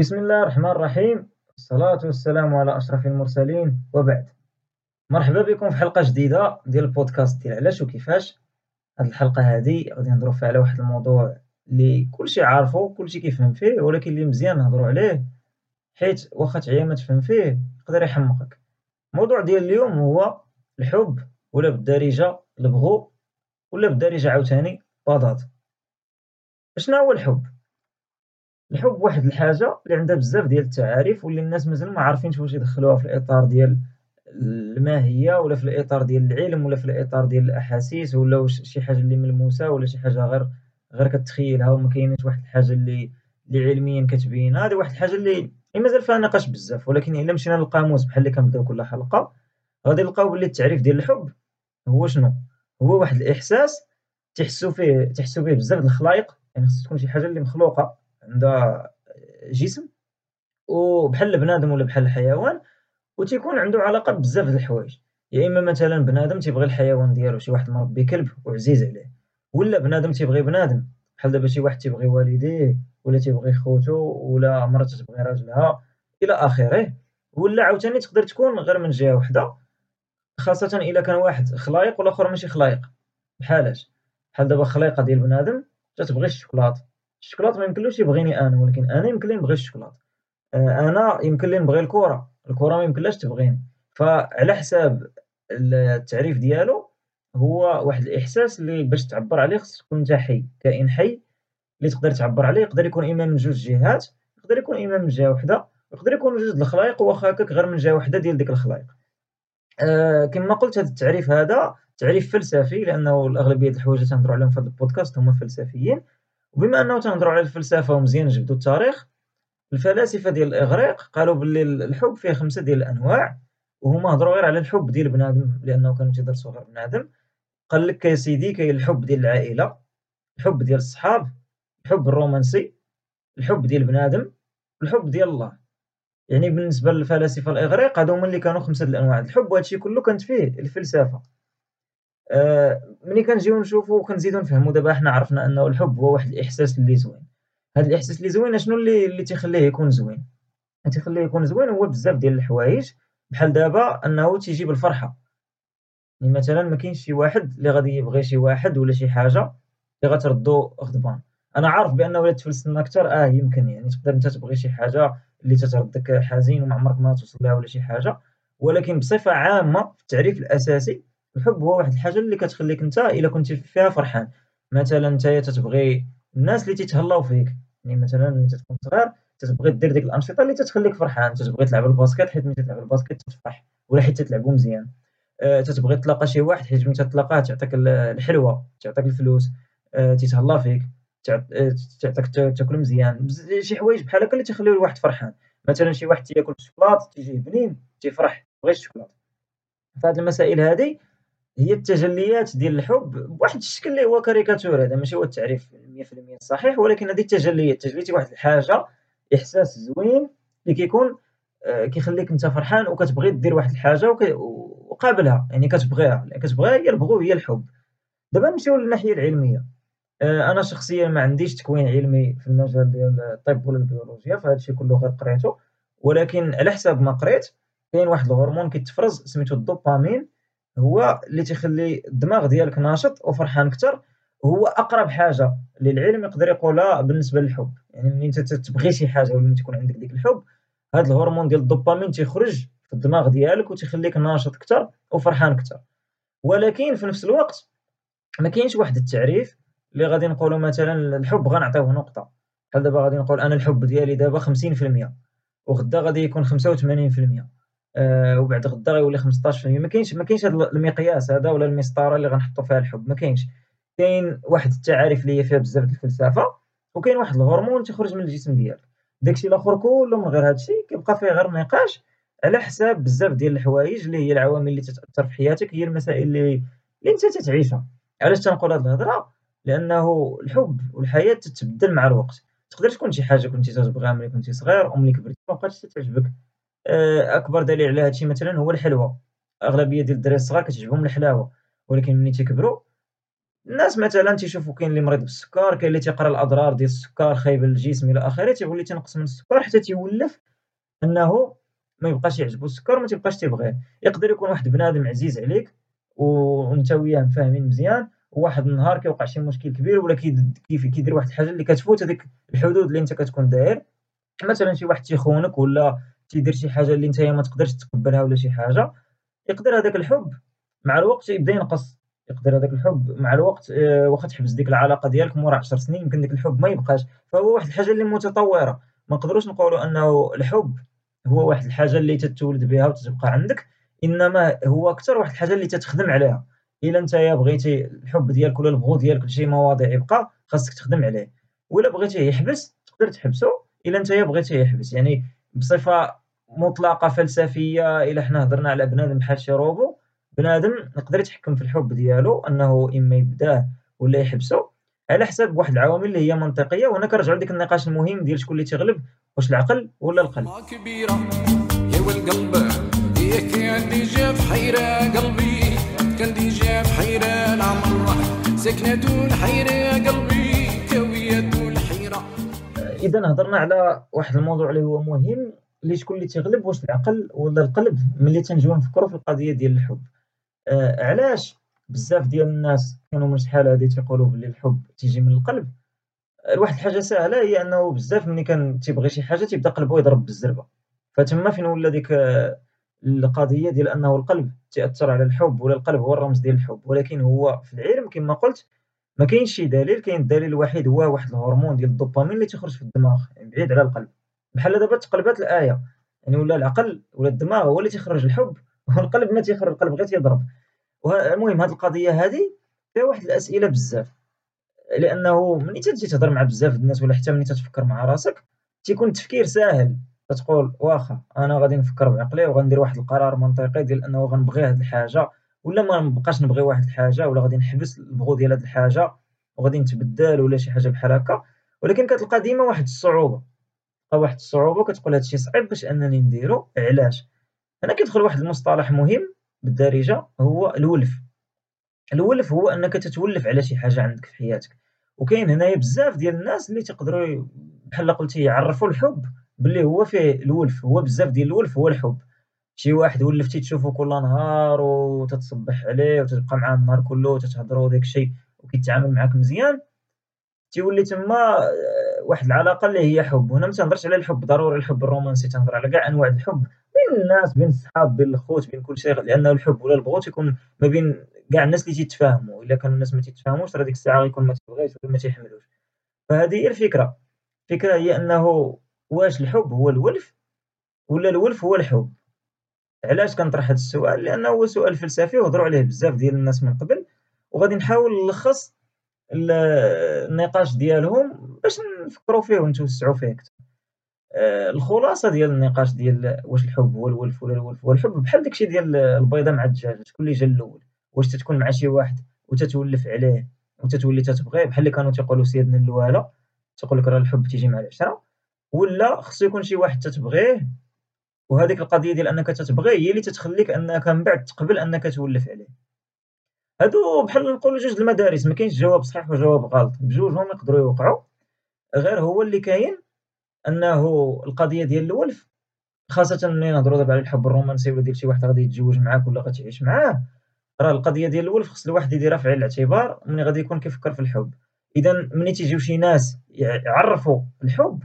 بسم الله الرحمن الرحيم والصلاة والسلام على أشرف المرسلين وبعد مرحبا بكم في حلقة جديدة ديال البودكاست ديال علاش وكيفاش هاد الحلقة هادي غادي نهضرو فيها على واحد الموضوع اللي كلشي عارفو كلشي كيفهم فيه ولكن اللي مزيان نهضرو عليه حيت واخا تعيا ما تفهم فيه يقدر يحمقك الموضوع ديال اليوم هو الحب ولا بالدارجة البغو ولا بالدارجة عاوتاني بضاض شنو هو الحب الحب واحد الحاجة اللي عندها بزاف ديال التعاريف واللي الناس مازال ما عارفينش واش يدخلوها في الإطار ديال الماهية ولا في الإطار ديال العلم ولا في الإطار ديال الأحاسيس ولا واش شي حاجة اللي ملموسة ولا شي حاجة غير غير كتخيلها ومكايناش واحد الحاجة اللي اللي علميا كتبينها هادي واحد الحاجة اللي مازال فيها نقاش بزاف ولكن إلا مشينا للقاموس بحال اللي كنبداو كل حلقة غادي نلقاو بلي التعريف ديال الحب هو شنو؟ هو واحد الإحساس تيحسو فيه تيحسو به بزاف د الخلايق يعني خصها تكون شي حاجة اللي مخلوقة. عندها جسم وبحال البنادم ولا بحال الحيوان وتيكون عنده علاقة بزاف د الحوايج. يا إما مثلا بنادم تيبغي الحيوان ديالو شي واحد مربي كلب وعزيز عليه ولا بنادم تيبغي بنادم بحال دابا شي واحد تيبغي والديه ولا تيبغي خوتو ولا مرا تتبغي راجلها إلى آخره. ولا عاوتاني تقدر تكون غير من جهة وحدة خاصة إلا كان واحد خلايق والآخر ماشي خلايق. بحالاش بحال دابا خليقة ديال بنادم تتبغي الشكلاط الشكلاط ميمكنلوش يبغيني أنا ولكن أنا يمكن لي نبغي الشكلاط أنا يمكن لي نبغي الكورة. الكورة ميمكنلهاش تبغيني. فعلى حساب التعريف ديالو هو واحد الإحساس اللي باش تعبر عليه خصك تكون حي. كائن حي اللي تقدر تعبر عليه. يقدر يكون إما من جوج جهات يقدر يكون إما من جهة وحدة يقدر يكون جوج الخلايق واخا هكاك غير من جهة وحدة ديال ديك الخلايق كما قلت هاد التعريف هذا تعريف فلسفي لأنه الأغلبية د الحوايج اللي تنهضرو عليهم في هاد البودكاست هما فلسفيين. وبما أنه تنهضرو على الفلسفة ومزيان نجبدو التاريخ الفلاسفة ديال الإغريق قالو بلي الحب فيه خمسة ديال الأنواع وهما هضرو غير على الحب ديال بنادم لأنه كانو تيدرسو غير بنادم. قالك أسيدي كاين الحب ديال العائلة الحب ديال الصحاب الحب الرومانسي الحب ديال بنادم الحب ديال الله. يعني بالنسبة للفلاسفة الإغريق هادو هما اللي كانو خمسة د الأنواع. د الحب وهادشي كلو كانت فيه الفلسفة. ملي كنجيو نشوفو وكنزيدو نفهمو دابا حنا عرفنا أنه الحب هو واحد الإحساس اللي زوين. هاد الإحساس اللي زوين أشنو اللي تيخليه يكون زوين؟ اللي تيخليه يكون زوين هو بزاف ديال الحوايج بحال دابا أنه تيجيب الفرحة. يعني مثلا مكاينش شي واحد اللي غادي يبغي شي واحد ولا شي حاجة اللي غتردو غضبان. أنا عارف بأنه إلا تفلسفنا كتر آه يمكن يعني تقدر نتا تبغي شي حاجة اللي تتردك حزين وما عمرك ما توصل ليها ولا شي حاجة. ولكن بصفة عامة في التعريف الأساسي الحب هو واحد الحاجة اللي كتخليك نتا إلا كنتي فيها فرحان. مثلا نتايا تتبغي الناس اللي تيتهلاو فيك. يعني مثلا ملي تكون صغير تتبغي دير ديك الأنشطة اللي تتخليك فرحان. تتبغي تلعب ال basket حيت ملي تلعب ال basket تفرح ولا حيت تلعبو مزيان. تتبغي تلاقى شي واحد حيت ملي تتلاقاه تعطيك الحلوة تعطيك الفلوس تيتهلا فيك تعطيك تاكل مزيان. شي حوايج بحال هكا اللي تيخليو الواحد فرحان. مثلا شي واحد تياكل الشكلاط تيجيه بنين تيفرح بغى الشكلاط فهاد المسائل هادي هي التجليات ديال الحب بواحد الشكل اللي هو كاريكاتور هذا ماشي هو التعريف 100% الصحيح ولكن هذه التجليات هي واحد الحاجة إحساس زوين اللي كيكون كيخليك نتا فرحان وكتبغي دير واحد الحاجة وقابلها يعني كتبغيها كتبغيها هي البغو هي الحب. دابا نمشيو للناحية العلمية. أنا شخصيا ما عنديش تكوين علمي في المجال ديال الطب ولا البيولوجيا فهادشي كلو غير قريتو ولكن على حساب ما قريت كاين واحد الهرمون كيتفرز سميتو الدوبامين. هو اللي تيخلي الدماغ ديالك ناشط وفرحان أكثر هو أقرب حاجة للعلم يقدر يقولها بالنسبة للحب. يعني ملي أنت تبغي شي حاجة ولا ملي تكون عندك ديك الحب هذا الهرمون ديال الدوبامين تيخرج في الدماغ ديالك وتيخليك ناشط أكثر وفرحان أكثر ولكن في نفس الوقت ما كاينش واحد التعريف اللي غادي نقولوا مثلا الحب غنعطيوه نقطة. بحال دابا غادي نقول أنا الحب ديالي دابا 50% وغدا غادي يكون 85% آه وبعد غدا غيولي 15% ما كاينش ما كاينش هذا المقياس هذا ولا المسطرة اللي غنحطوا فيها الحب. ما كاينش. كاين واحد التعاريف اللي هي فيها بزاف ديال الفلسفة وكاين واحد الهرمون تيخرج من الجسم ديالك داكشي الأخر كله من غير هادشي كيبقى فيه غير نقاش على حساب بزاف ديال الحوايج اللي هي العوامل اللي تتأثر في حياتك هي المسائل اللي اللي انت تتعيشها. علاش تنقول هاد الهضرة؟ لأنه الحب والحياة تتبدل مع الوقت. تقدر تكون شي حاجة كنتي تتبغيها ملي كنتي صغير وملي كبرتي ما بقاتش تعجبك أكبر دليل على هادشي مثلا هو الحلوى الأغلبية ديال الدراري الصغار كتعجبهم الحلاوة ولكن ملي تيكبرو الناس مثلًا تيشوفوا كاين اللي مريض بالسكر، كاين اللي تيقرأ الأضرار ديال السكر خايبة للجسم إلى آخره، تيولي تينقص من السكر حتى تيولف أنه ما يبقاش يعجبو السكر وما تيبقاش تيبغيه، يقدر يكون واحد بنادم عزيز عليك ونتا وياه متفاهمين مزيان وواحد النهار كيوقع شي مشكل كبير ولا كيدير واحد الحاجة اللي كتفوت هاديك الحدود اللي نتا كتكون داير، مثلا شي واحد تيخونك ولا تيدير شي حاجة اللي نتايا متقدرش تقبلها ولا شي حاجة، يقدر هداك الحب. مع الوقت يبدا ينقص، يقدر هداك الحب. مع الوقت واخا تحبس ديك العلاقة ديالك مورا عشر سنين يمكن داك الحب ميبقاش، فهو واحد الحاجة اللي متطورة، منقدروش نقولو أنه الحب هو واحد الحاجة اللي تتولد بها وتتبقى عندك، إنما هو أكثر واحد الحاجة اللي تتخدم عليها، إلا نتايا بغيتي الحب ديالك ولا البغض ديالك لشي مواضيع يبقى خاصك تخدم عليه، وإلا بغيتيه يحبس تقدر تحبسو. إلا نتايا بغيتيه يحبس، يعني بصفة مطلقة فلسفية إلا حنا هضرنا على بنادم بحال شي روبو، بنادم يقدر يتحكم في الحب ديالو أنه إما يبداه ولا يحبسو على حساب واحد العوامل اللي هي منطقية، وهنا كنرجعو لديك النقاش المهم ديال شكون اللي تيغلب واش العقل ولا القلب. إذا هضرنا على واحد الموضوع اللي هو مهم اللي شكون اللي تيغلب واش العقل ولا القلب ملي تنجيو نفكرو في القضية ديال الحب، علاش بزاف ديال الناس كانوا من شحال هادي تيقولو بلي الحب تيجي من القلب، واحد الحاجة ساهلة هي أنه بزاف ملي كان تيبغي شي حاجة تيبدا قلبو يضرب بالزربة، فتما فين ولا ديك القضية ديال أنه القلب تيأثر على الحب ولا القلب هو الرمز ديال الحب، ولكن هو في العلم كما قلت مكاينش شي دليل كاين الدليل الوحيد هو واحد الهرمون ديال الدوبامين اللي تيخرج في الدماغ بعيد على القلب، بحال دابا تقلبات الآية. يعني ولا العقل ولا الدماغ هو اللي تيخرج الحب والقلب ما تيخرج القلب غير تيضرب، المهم هاد القضية هادي فيها واحد الأسئلة بزاف، لأنه ملي تجي تهضر مع بزاف الناس ولا حتى ملي تتفكر مع راسك تيكون التفكير ساهل، كتقول واخا أنا غادي نفكر بعقلي وغندير واحد القرار منطقي ديال أنه غنبغي هاد الحاجة ولا منبقاش نبغي واحد الحاجة ولا غادي نحبس البغض ديال هاد الحاجة وغادي نتبدل ولا شي حاجة بحال هكا، ولكن كتلقى ديما واحد الصعوبة، كتلقى واحد الصعوبة كتقول هادشي صعيب باش أنني نديرو. علاش؟ هنا كيدخل واحد المصطلح مهم بالدارجة هو الولف، الولف هو أنك تتولف على شي حاجة عندك في حياتك، وكاين هنايا بزاف ديال الناس اللي تيقدرو بحال قلتي يعرفو الحب بلي هو فيه الولف، هو بزاف ديال الولف هو الحب، شي واحد ولفتي تشوفو كل نهار وتتصبح عليه وتتبقى معاه النهار كلو وتتهضرو وداك الشي وكيتعامل معاك مزيان، تيولي تما واحد العلاقة اللي هي حب، وهنا متنهضرش على الحب ضروري الحب الرومانسي تنهضر على كاع أنواع الحب. بين الناس بين الصحاب بين الخوت بين كلشي لأنه الحب ولا البغض تيكون ما بين كاع الناس اللي تيتفاهمو، إلا كانو الناس متيتفاهموش راه ديك الساعة غيكون متيبغيش ولا متيحملوش، فهادي هي الفكرة، الفكرة هي أنه واش الحب هو الولف ولا الولف هو الحب، علاش كنطرح هاد السؤال؟ لأنه هو سؤال فلسفي وهضرو عليه بزاف ديال الناس من قبل وغادي نحاول نلخص النقاش ديالهم باش نفكرو فيه ونتوسعو فيه أكثر، الخلاصة ديال النقاش ديال واش الحب هو الولف ولا الولف هو الحب بحال داكشي ديال البيضة مع الدجاجة شكون اللي جا الأول، واش تتكون مع شي واحد وتتولف عليه وتتولي تتبغيه بحال اللي كانو تيقولو سيادنا اللوالا تيقولك راه الحب تيجي مع العشرة، ولا خصو يكون شي واحد تتبغيه وهاديك القضية ديال أنك تتبغيه هي اللي تتخليك أنك من بعد تقبل أنك تولف عليه، هادو بحال نقولو جوج المدارس مكاينش جواب صحيح وجواب غلط، بجوجهم يقدرو يوقعو، غير هو اللي كاين أنه القضية ديال الولف خاصة ملي نهضرو دابا على الحب الرومانسي ولا ديال شي واحد غادي يتزوج معاك ولا غتعيش معاه، راه القضية ديال الولف خص الواحد يديرها في عين الاعتبار ملي غادي يكون كيفكر في الحب، إذا ملي تيجيو شي ناس يعرفو الحب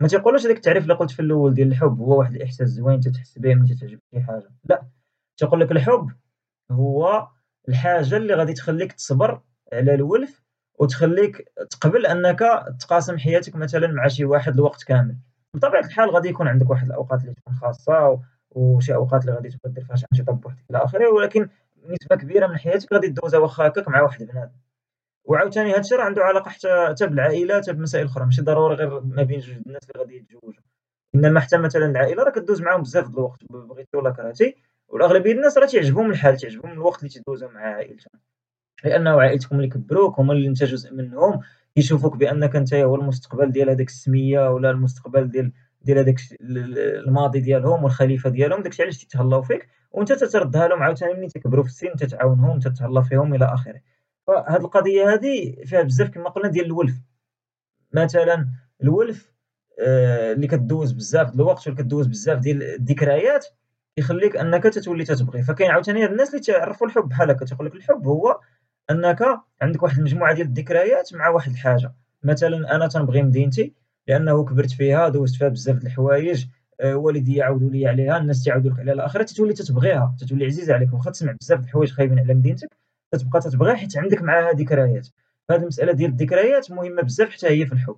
ما تيقولوش هداك التعريف اللي قلت في الأول ديال الحب هو واحد الإحساس زوين تتحس به ملي تعجبك شي حاجة، لا تيقولك الحب هو الحاجة اللي غادي تخليك تصبر على الولف وتخليك تقبل أنك تقاسم حياتك مثلا مع شي واحد لوقت كامل، بطبيعة الحال غادي يكون عندك واحد الأوقات اللي تكون خاصة وشي أوقات اللي غادي تبقى دير فيها شي أنشطة بوحدك إلى آخره، ولكن نسبة كبيرة من حياتك غادي دوزها واخا هكاك مع واحد بنادم، وعاوتاني هادشي راه عندو علاقة حتى بالعائلة حتى بمسائل أخرى ماشي ضروري غير ما بين جوج الناس اللي غادي يتزوجو، إنما حتى مثلا العائلة راه كدوز معاهم بزاف د الوقت بغيتي ولا كرهتي، والأغلبية ديال الناس راه تيعجبهم الحال تيعجبهم الوقت اللي تيدوزو مع عائلتهم، لأنه عائلتهم اللي كبروك هما اللي نتا جزء منهم كيشوفوك بأنك نتايا هو المستقبل ديال هاديك السمية ولا المستقبل ديال ديال هداك الماضي ديالهم والخليفة ديالهم داكشي علاش تيتهلاو فيك ونتا تتردها لهم عاوتاني ملي تيكبرو في السن تتعاونهم تتهلا فيهم إلى آخره، فهاد القضية هادي فيها بزاف كما قلنا ديال الولف، مثلا الولف اللي كدوز بزاف د الوقت وكدوز بزاف ديال الذكريات كيخليك أنك تتولي تتبغي، فكاين عاوتاني الناس اللي تيعرفوا الحب بحال هكا تيقول الحب هو أنك عندك واحد المجموعة ديال الذكريات مع واحد الحاجة، مثلا أنا تنبغي مدينتي لأنه كبرت فيها دوزت فيها بزاف د الحوايج والديا عاودوا لي عليها الناس تيعاودوا لك عليها. إلى آخره تتولي تتبغيها تتولي عزيزة عليك واخا تسمع بزاف د الحوايج خايبين على مدينتك كتبقى تتبغيها حيت عندك معاها ذكريات، فهاد المسألة ديال الذكريات مهمة بزاف حتى هي في الحب،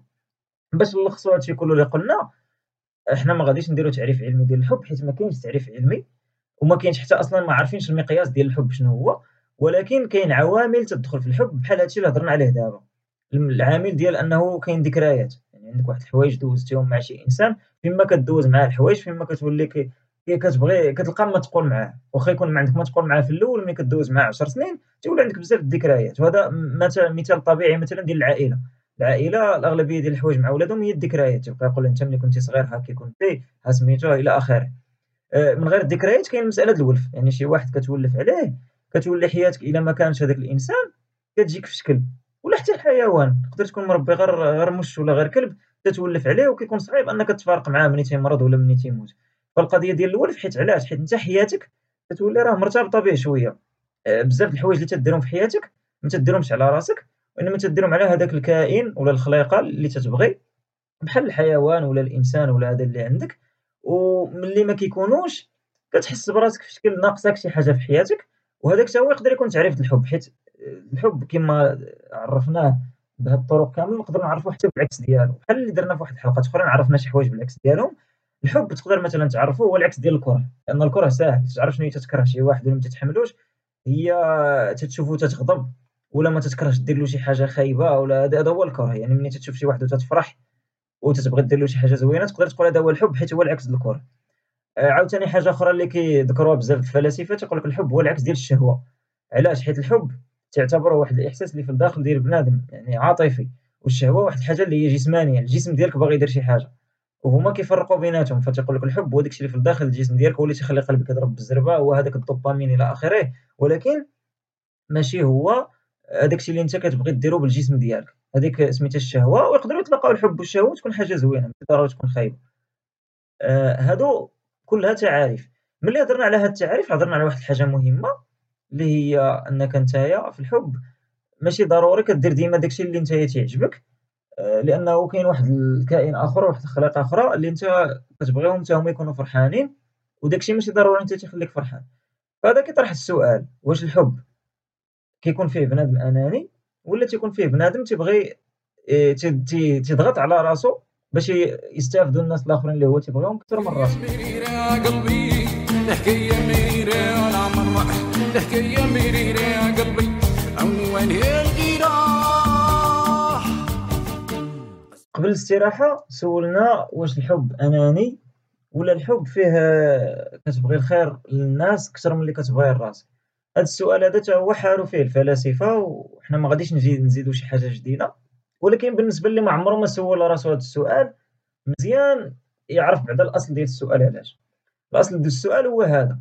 باش نلخصو هادشي كلو اللي قلنا حنا مغاديش نديرو تعريف علمي ديال الحب حيت مكاينش تعريف علمي ومكاينش حتى أصلا معارفينش المقياس ديال الحب شنو هو، ولكن كاين عوامل تدخل في الحب بحال هادشي اللي هضرنا عليه دابا، العامل ديال أنه كاين ذكريات. يعني عندك واحد الحوايج دوزتيهم مع شي إنسان فين ما كدوز معاه الحوايج فين ما كتولي كتبغي كتلقى ما تقول معاه. واخا يكون ما عندك ما تقول معاه في الأول ملي كدوز معاه 10 سنين تيولي عندك بزاف الذكريات. وهذا مثال طبيعي مثلا ديال العائلة، العائلة الأغلبية ديال الحوايج مع ولادهم هي الذكريات. تيبقى يقول أنت ملي كنتي صغير ها كنتي ها سميتو إلى آخره، من غير الذكريات كاين مسألة الولف. يعني شي واحد كتولف عليه كتولي حياتك إلا ما كانش هذاك الإنسان كتجيك في شكل. ولا حتى الحيوان. تقدر تكون مربي غير غير مش ولا غير كلب كتولف عليه وكيكون صعيب أنك تفارق معاه ملي تيمرض ولا ملي تيموت، فالقضية ديال الولف حيت علاش؟ حيت أنت حياتك كتولي راه مرتبطة به شوية، بزاف د الحوايج اللي تديرهم في حياتك ما تديرهمش على راسك. وإنما تديرهم على هذاك الكائن ولا الخليقة اللي تتبغي بحال الحيوان ولا الإنسان ولا هذا اللي عندك. وملي ما كيكونوش كتحس براسك في شكل ناقصك شي حاجة في حياتك وهذاك هو يقدر يكون تعريف الحب. حيت الحب كما عرفناه بهاد الطرق كامل نقدروا نعرفوه حتى بالعكس ديالو. بحال اللي درنا في واحد الحلقات أخرى عرفنا شي حوايج بالعكس ديالهم، الحب تقدر مثلا تعرفو هو العكس ديال الكرة. لأن الكرة ساهل تعرف شنو تتكره شي واحد ولا ما تتحملوش هي تتشوفو تتغضب ولا ما تتكرهش دير شي حاجة خايبة ولا هذا هو الكره. يعني ملي تتشوف شي واحد وتتفرح وتتبغي دير شي حاجة زوينة تقدر تقول هذا هو الحب حيت هو العكس الكره، عاوتاني حاجة أخرى اللي كيذكروها بزاف د الفلاسفة تيقولك الحب هو العكس ديال الشهوة، علاش؟ حيت الحب تعتبره واحد الإحساس اللي في الداخل ديال بنادم يعني عاطفي. والشهوة واحد الحاجة اللي هي جسمانية الجسم ديالك باغي يدير شي حاجة. وهما كيفرقوا بيناتهم فتيقولك الحب هو داكشي اللي في الداخل الجسم ديالك هو اللي تيخلي قلبك يضرب بالزربة هو هذاك الدوبامين إلى آخره. ولكن ماشي هو داكشي اللي نتا كتبغي ديرو بالجسم ديالك. هذيك سميتها الشهوة ويقدروا يتلاقاو الحب والشهوة وتكون حاجة زوينة ماشي ضروري تكون خايبة، هادو كلها تعاريف ملي هضرنا على هاد التعاريف هضرنا على واحد الحاجة مهمة اللي هي أنك نتايا في الحب ماشي ضروري كدير ديما داكشي اللي نتايا تيعجبك. لأنه كاين واحد الكائن آخر واحد الخليقة أخرى اللي نتا كتبغيهم حتى هما يكونوا فرحانين وداكشي ماشي ضروري نتا تيخليك فرحان، فهذا كيطرح السؤال واش الحب؟ كيكون فيه بنادم أناني ولا تيكون فيه بنادم تيبغي تيضغط على راسو باش يستافدو الناس الآخرين اللي هو تيبغيهم كثر من راسو. قبل الاستراحة سولنا واش الحب أناني ولا الحب فيه كتبغي الخير للناس كثر من اللي كتبغيه لراسك، هاد السؤال هذا حتى هو حاروا فيه الفلاسفة وحنا ما غاديش نزيدو شي حاجة جديدة. ولكن بالنسبة للي ما عمرو ما سول راسو هاد السؤال مزيان يعرف بعدا الأصل ديال السؤال علاش، الأصل ديال السؤال هو هذا.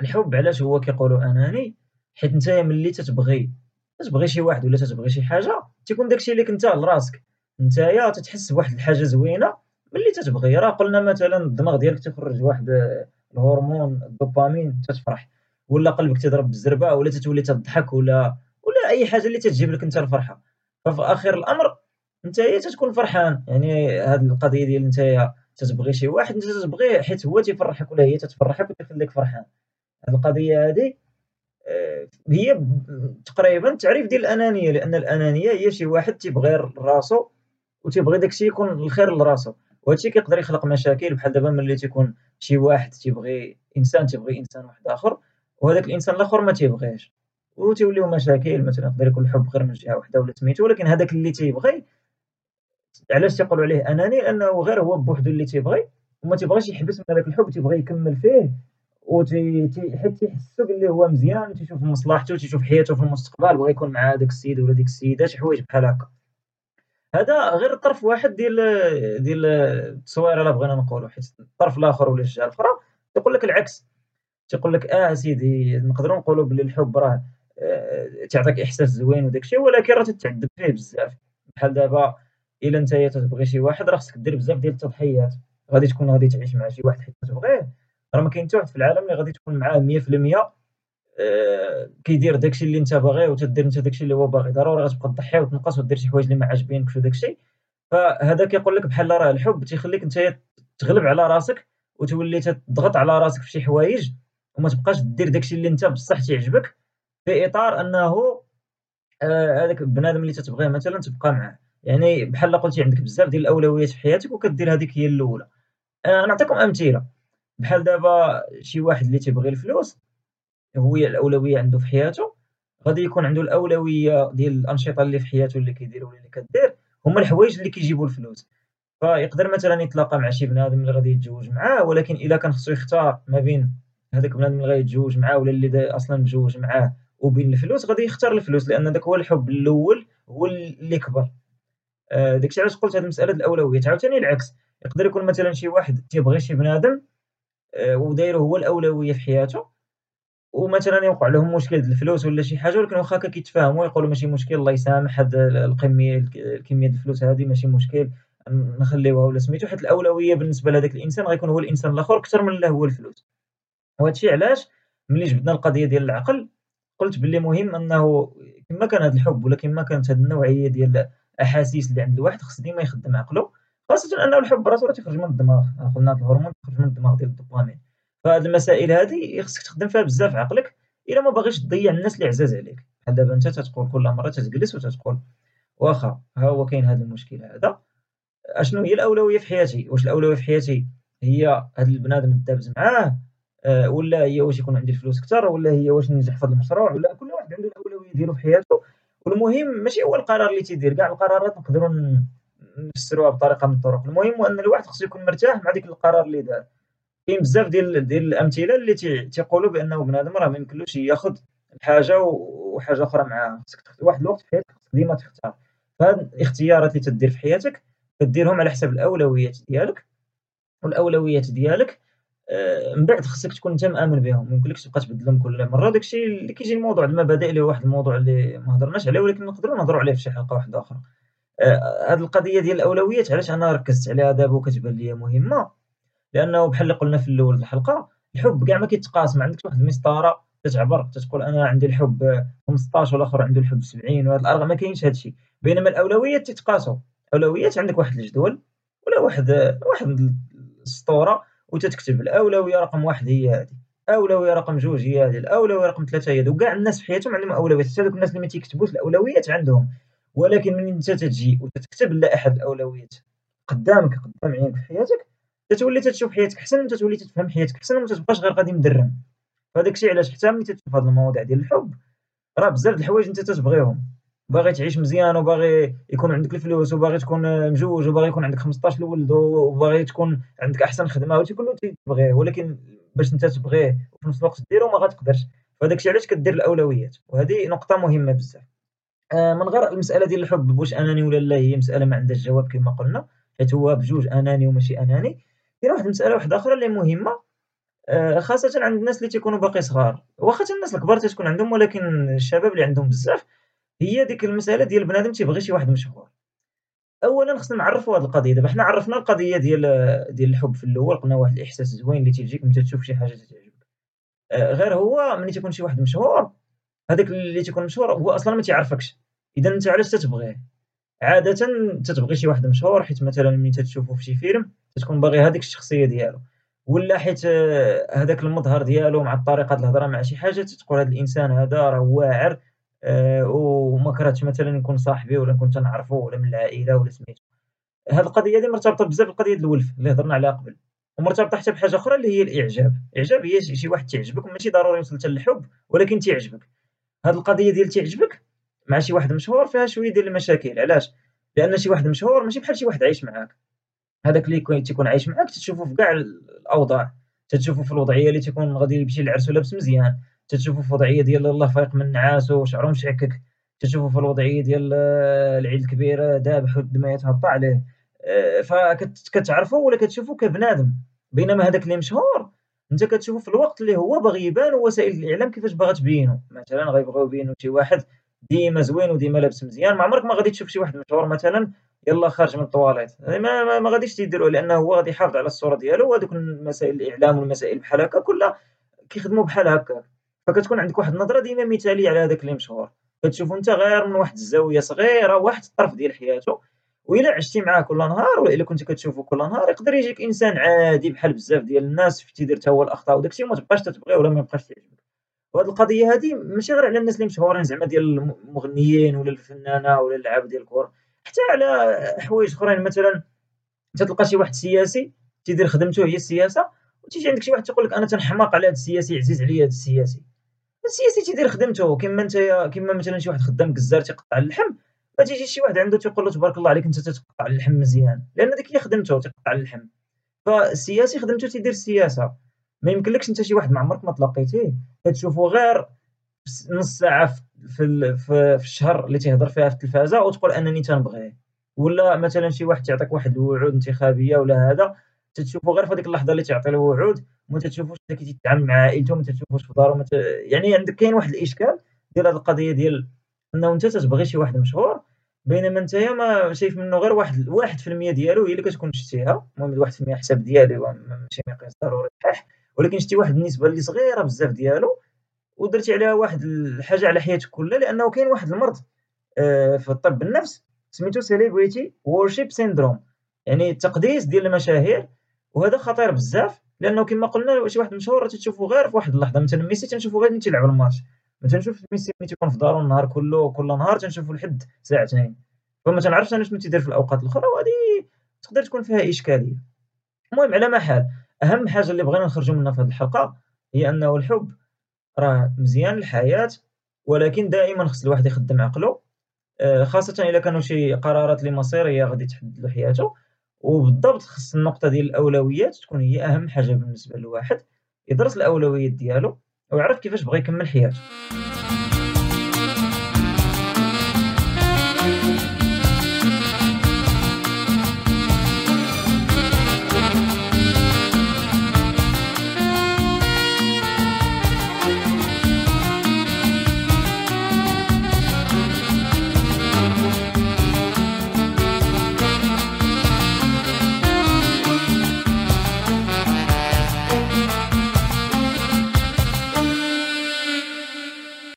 الحب علاش هو كيقولوا أناني؟ حيت نتايا ملي تتبغي تتبغي شي واحد ولا تتبغي شي حاجة تيكون داكشي ليك نتا لراسك نتايا تتحس بواحد الحاجة زوينة ملي تتبغي راه قلنا مثلا الدماغ ديالك تيخرج واحد الهرمون الدوبامين تتفرح ولا قلبك تيضرب بالزربة ولا تتولي تضحك ولا ولا أي حاجة اللي تتجيب لك نتا الفرحة، ففي آخر الأمر نتايا تتكون فرحان. يعني هاد القضية ديال نتايا تتبغي شي واحد نتا تتبغيه حيت هو تيفرحك ولا هي تتفرحك وتخليك فرحان، هاد القضية هادي هي تقريبا التعريف ديال الأنانية لأن الأنانية هي شي واحد تيبغي راسو وتيبغي داكشي يكون الخير لراسو. وهادشي كيقدر يخلق مشاكل بحال دابا ملي تيكون شي واحد تيبغي إنسان تيبغي إنسان واحد آخر. وهداك الإنسان الآخر ما تيبغيهش وتيوليو مشاكل مثلا يقدر يكون الحب غير من جهة وحدة ولا سميتو ولكن هداك اللي تيبغي علاش تيقولوا عليه أناني لأنه غير هو بوحدو اللي تيبغي وما تيبغيش يحبس من هداك الحب تيبغي يكمل فيه. وتي حيت تيحسو بلي هو مزيان وتيشوف مصلحتو تيشوف حياتو في المستقبل بغا يكون مع هداك السيد ولا ديك السيدة شي حوايج بحال هكا، هذا غير طرف واحد ديال ديال التصويرة إلا بغينا نقولو حيت الطرف الآخر ولا الجهة الأخرى تيقولك العكس. تيقولك آه أسيدي نقدرو نقولو بلي الحب راه آه، تعطيك إحساس زوين وداك الشيء ولكن راه تتعذب فيه بزاف، بحال دابا إلا نتايا تتبغي شي واحد راه خصك دير بزاف ديال التضحيات، غادي تكون غادي تعيش مع شي واحد حيت كتبغيه، راه ما كاين حتى واحد في العالم اللي غادي تكون معاه 100% كيدير داك الشيء اللي أنت باغي وتدير أنت داك الشيء اللي هو باغي، ضروري غتبقى تضحي وتنقص ودير شي حوايج اللي ما عاجبينكش وداك الشيء، فهذا كيقول لك بحال راه الحب تيخليك نتايا تغلب على راسك وتولي تضغط على راسك في شي حوايج وما تبقاش دير داك الشيء اللي أنت بصح تيعجبك في إطار أنه آه، هذاك بنادم اللي تتبغيه مثلًا تبقى معاه، يعني بحال قلتي عندك بزاف ديال الأولويات في حياتك وكدير هذيك هي الأولى، آه، نعطيكم أمثلة، بحال دابا شي واحد اللي تيبغي الفلوس هي الأولوية عنده في حياته، غادي يكون عنده الأولوية ديال الأنشطة اللي في حياته اللي كيدير ولا اللي كدير هما الحوايج اللي كيجيبو الفلوس، فيقدر مثلًا يتلاقى مع شي بنادم اللي غادي يتزوج معاه ولكن إلا كان خصو يختار ما بين هذاك بنادم اللي غيتزوج معاه ولا اللي أصلًا متزوج معاه. وبين الفلوس غادي يختار الفلوس لأن داك هو الحب الأول هو اللي كبر، آه، داكشي علاش قلت هاد المسألة د الأولويات، عاوتاني العكس يقدر يكون مثلًا شي واحد تيبغي شي بنادم آه، ودايرو هو الأولوية في حياته ومثلًا يوقع لهم مشكل د الفلوس ولا شي حاجة ولكن واخا كيتفاهموا يقولوا ماشي مشكل الله يسامح هاد الكمية الكمية د الفلوس هادي ماشي مشكل نخليوها ولا سميتو. حيت الأولوية بالنسبة لهداك الإنسان غيكون هو الإنسان الآخر كثر من هو الفلوس، وهادشي علاش ملي جبدنا القضية ديال العقل قلت بلي مهم أنه كما كان هاد الحب ولا كما كانت هاد النوعية ديال الأحاسيس اللي عند الواحد خص ديما يخدم عقلو، خاصة أنه الحب راسو راه تيخرج من الدماغ، قلنا هاد الهرمون تيخرج من الدماغ ديال الدوبامين، فهاد المسائل هادي خصك تخدم فيها بزاف عقلك إلا ما باغيش تضيع الناس اللي عزاز عليك، بحال دابا أنت تتقول كل مرة تتجلس وتتقول واخا ها هو كاين هاد المشكل هذا أشنو هي الأولوية في حياتي، واش الأولوية في حياتي هي هاد البنادم ندابز معاه؟ آه، ولا هي واش يكون عندي الفلوس كثر ولا هي واش ننجح في هذا المشروع ولا كل واحد عنده الأولوية ديالو في حياته. والمهم ماشي هو القرار اللي تيدير كاع القرارات نقدروا نفسروها بطريقة من الطرق. المهم هو ان الواحد خصو يكون مرتاح مع ديك القرار اللي دار. كاين بزاف ديال ديال الأمثلة اللي تيقولوا بأنه بنادم راه ما يمكنلوش ياخذ الحاجة وحاجة أخرى معاها خصك واحد الوقت في حياتك ديما تختار. فهاد الاختيارات اللي تدير في حياتك كديرهم على حسب الأولويات ديالك والأولويات ديالك من بعد خصك تكون انت مآمن بهم ما يمكنلكش تبقى تبدلهم كل مرة. داكشي اللي كيجي الموضوع المبادئ اللي هو واحد الموضوع اللي ما هضرناش عليه ولكن نقدروا نهضروا عليه في شي حلقة واحدة أخرى. هذه آه، القضية ديال الأولويات علاش أنا ركزت عليها دابا وكتبان لي مهمة؟ لأنه بحال اللي قلنا في الأول الحلقة الحب كاع ما كيتقاس ما عندكش واحد المسطرة تتعبر تتقول أنا عندي الحب 15 والآخر عنده الحب 70 وهذا الأرقام ما كاينش هذا الشيء. بينما الأولويات تتقاسوا. الأولويات عندك واحد الجدول ولا واحد واحد السطورة وتتكتب الأولوية رقم واحد هي هذه، الأولوية رقم جوج هي هذه، الأولوية رقم ثلاثة هي هذه، وكاع الناس في حياتهم عندهم أولويات، حتى دوك الناس اللي ما تيكتبوش الأولويات عندهم، ولكن ملي أنت تتجي وتتكتب لا أحد الأولويات قدامك قدام عينيك في حياتك تتولي تتشوف حياتك أحسن وتتولي تتفهم حياتك أحسن وما تتبقاش غير غادي مدرم، فهذاك الشيء علاش حتى ملي تتشوف هاد المواضيع ديال الحب راه بزاف د الحوايج أنت تتبغيهم. باغي تعيش مزيان وباغي يكون عندك الفلوس وباغي تكون مجوج وباغي يكون عندك 15 الولد وباغي تكون عندك أحسن خدمة هادشي كله تبغيه ولكن باش أنت تبغيه وفي نفس الوقت ديرو ما غتقدرش. فهذاك الشيء علاش كدير الأولويات؟ وهذه نقطة مهمة بزاف. آه من غير المسألة ديال الحب واش أناني ولا لا هي مسألة ما عندهاش جواب كما قلنا حيت هو بجوج أناني وماشي أناني. كاين واحد المسألة واحدة أخرى اللي مهمة آه خاصة عند الناس اللي تيكونوا باقي صغار. واخا الناس الكبار تتكون عندهم ولكن الشباب اللي عندهم بزاف هي ديك المسألة ديال بنادم تيبغي شي واحد مشهور. اولا خصنا نعرفوا هذه القضية. دابا حنا عرفنا القضية ديال ديال الحب في الأول قلنا واحد الإحساس زوين اللي تيجيك ملي تشوف شي حاجة تعجبك آه، غير هو ملي تيكون شي واحد مشهور هذاك اللي تيكون مشهور هو أصلا ما تيعرفكش. اذا أنت علاش تتبغيه؟ عادة تتبغي شي واحد مشهور حيت مثلا ملي تتشوفو في شي فيلم تتكون باغي هذيك الشخصية ديالو. ولا حيت آه، هذاك المظهر ديالو مع الطريقة الهضره مع شي حاجة تتقول هذا الإنسان هذا راه واعر آه، وما كرهتش مثلا نكون صاحبي ولا نكون تنعرفو ولا من العائلة ولا سميتو. هاد القضية هادي مرتبطة بزاف ديال الولف اللي هضرنا عليها قبل ومرتبطة حتى بحاجة أخرى اللي هي الإعجاب. الإعجاب هي شي واحد تيعجبك ماشي ضروري يوصل حتى للحب ولكن تيعجبك. هاد القضية ديال تيعجبك مع شي واحد مشهور فيها شوية ديال المشاكل علاش؟ لأن شي واحد مشهور ماشي بحال شي واحد عايش معاك. هذاك اللي تيكون عايش معاك تشوفه في كاع الأوضاع تتشوفه في الوضعية اللي تيكون غادي يمشي للعرس ولابس مزيان. تتشوفو في وضعية ديال الله فايق من نعاسو وشعرو مشعكك تتشوفو في الوضعية ديال آه، العيد الكبير ذابح والدماء يتهبط عليه. آه، فكتعرفو ولا كتشوفو كبنادم؟ بينما هذاك اللي مشهور أنت كتشوفو في الوقت اللي هو باغي يبان ووسائل الإعلام كيفاش باغا تبينو، مثلًا غيبغيو يبينو شي واحد ديما زوين وديما لابس مزيان، ما عمرك ما غادي تشوف شي واحد مشهور مثلًا يلاه خارج من الطواليط، ما ما ما غاديش يديروه لأنه هو غادي يحافظ على الصورة ديالو وهادوك وسائل الإعلام والمسائل بحال هاكا كلها كيخدمو بحال هاكا، فكتكون عندك واحد النظرة ديما مثالية على هذاك اللي مشهور، كتشوفو نتا غير من واحد الزاوية صغيرة واحد الطرف ديال حياتو، وإلا عشتي معاه كل نهار وإلا كنتي كتشوفو كل نهار يقدر يجيك إنسان عادي بحال بزاف ديال الناس تيدير تا هو الأخطاء وداك الشيء وما تبقاش تتبغيه ولا ما يبقاش يعجبك، وهاد القضية هادي ماشي غير على الناس اللي مشهورين زعما ديال المغنيين ولا الفنانة ولا اللعابة ديال الكورة، حتى على حوايج أخرين مثلًا أنت تلقى شي واحد سياسي تيدير خدمتو هي السياسة وتيجي عندك شي واحد تيقول لك أنا تنحماق على هاد السياسي عزيز عليا هاد السياسي، السياسي تيدير خدمتو كيما نتايا كيما مثلًا شي واحد خدام كزار تيقطع اللحم غتيجي شي واحد عندو تيقول له تبارك الله عليك أنت تتقطع اللحم مزيان، لأن ديك هي خدمتو تيقطع اللحم، فالسياسي خدمتو تيدير السياسة، ما يمكنلكش أنت شي واحد ما عمرك ما تلاقيتيه. كتشوفو غير نص ساعة في في الشهر اللي تيهضر فيها في التلفازة وتقول أنني تنبغيه، ولا مثلًا شي واحد تيعطيك واحد الوعود انتخابية ولا هذا تتشوفو غير في هاديك اللحظة اللي تيعطي الوعود وما تتشوفوش حتى كي تيتعامل مع عائلتو ما تتشوفوش في دارو يعني عندك كاين واحد الإشكال ديال هاد القضية ديال أنه أنت تتبغي شي واحد مشهور بينما نتايا ما شايف منو غير واحد واحد في المية ديالو هي اللي كتكون شتيها، المهم واحد في المية حساب ديالي ماشي مقياس ضروري صحيح، ولكن شتي واحد النسبة اللي صغيرة بزاف ديالو ودرتي عليها واحد الحاجة على حياتك كلها لأنه كاين واحد المرض في الطب النفس سميتو celebrity worship syndrome. يعني التقديس ديال المشاهير وهذا خطير بزاف لأنه كيما قلنا شي واحد مشهور تتشوفو غير فواحد اللحظة. مثلا ميسي تنشوفو غير ملي تيلعب الماتش، ما تنشوفش ميسي ملي تيكون في دارو النهار كلو كل نهار تنشوفو 24 ساعة، فما تنعرفش أنا شنو تيدير في الأوقات الأخرى وهادي تقدر تكون فيها إشكالية، المهم على ما حال أهم حاجة اللي بغينا نخرجو منها في هاد الحلقة هي أنه الحب راه مزيان للحياة ولكن دائمًا خص الواحد يخدم عقلو. خاصة إلا كانو شي قرارات اللي مصيرية غادي تحددلو حياتو، وبالضبط خص النقطة ديال الأولويات تكون هي أهم حاجة بالنسبة للواحد، يدرس الأولويات ديالو ويعرف كيفاش بغا يكمل حياتو.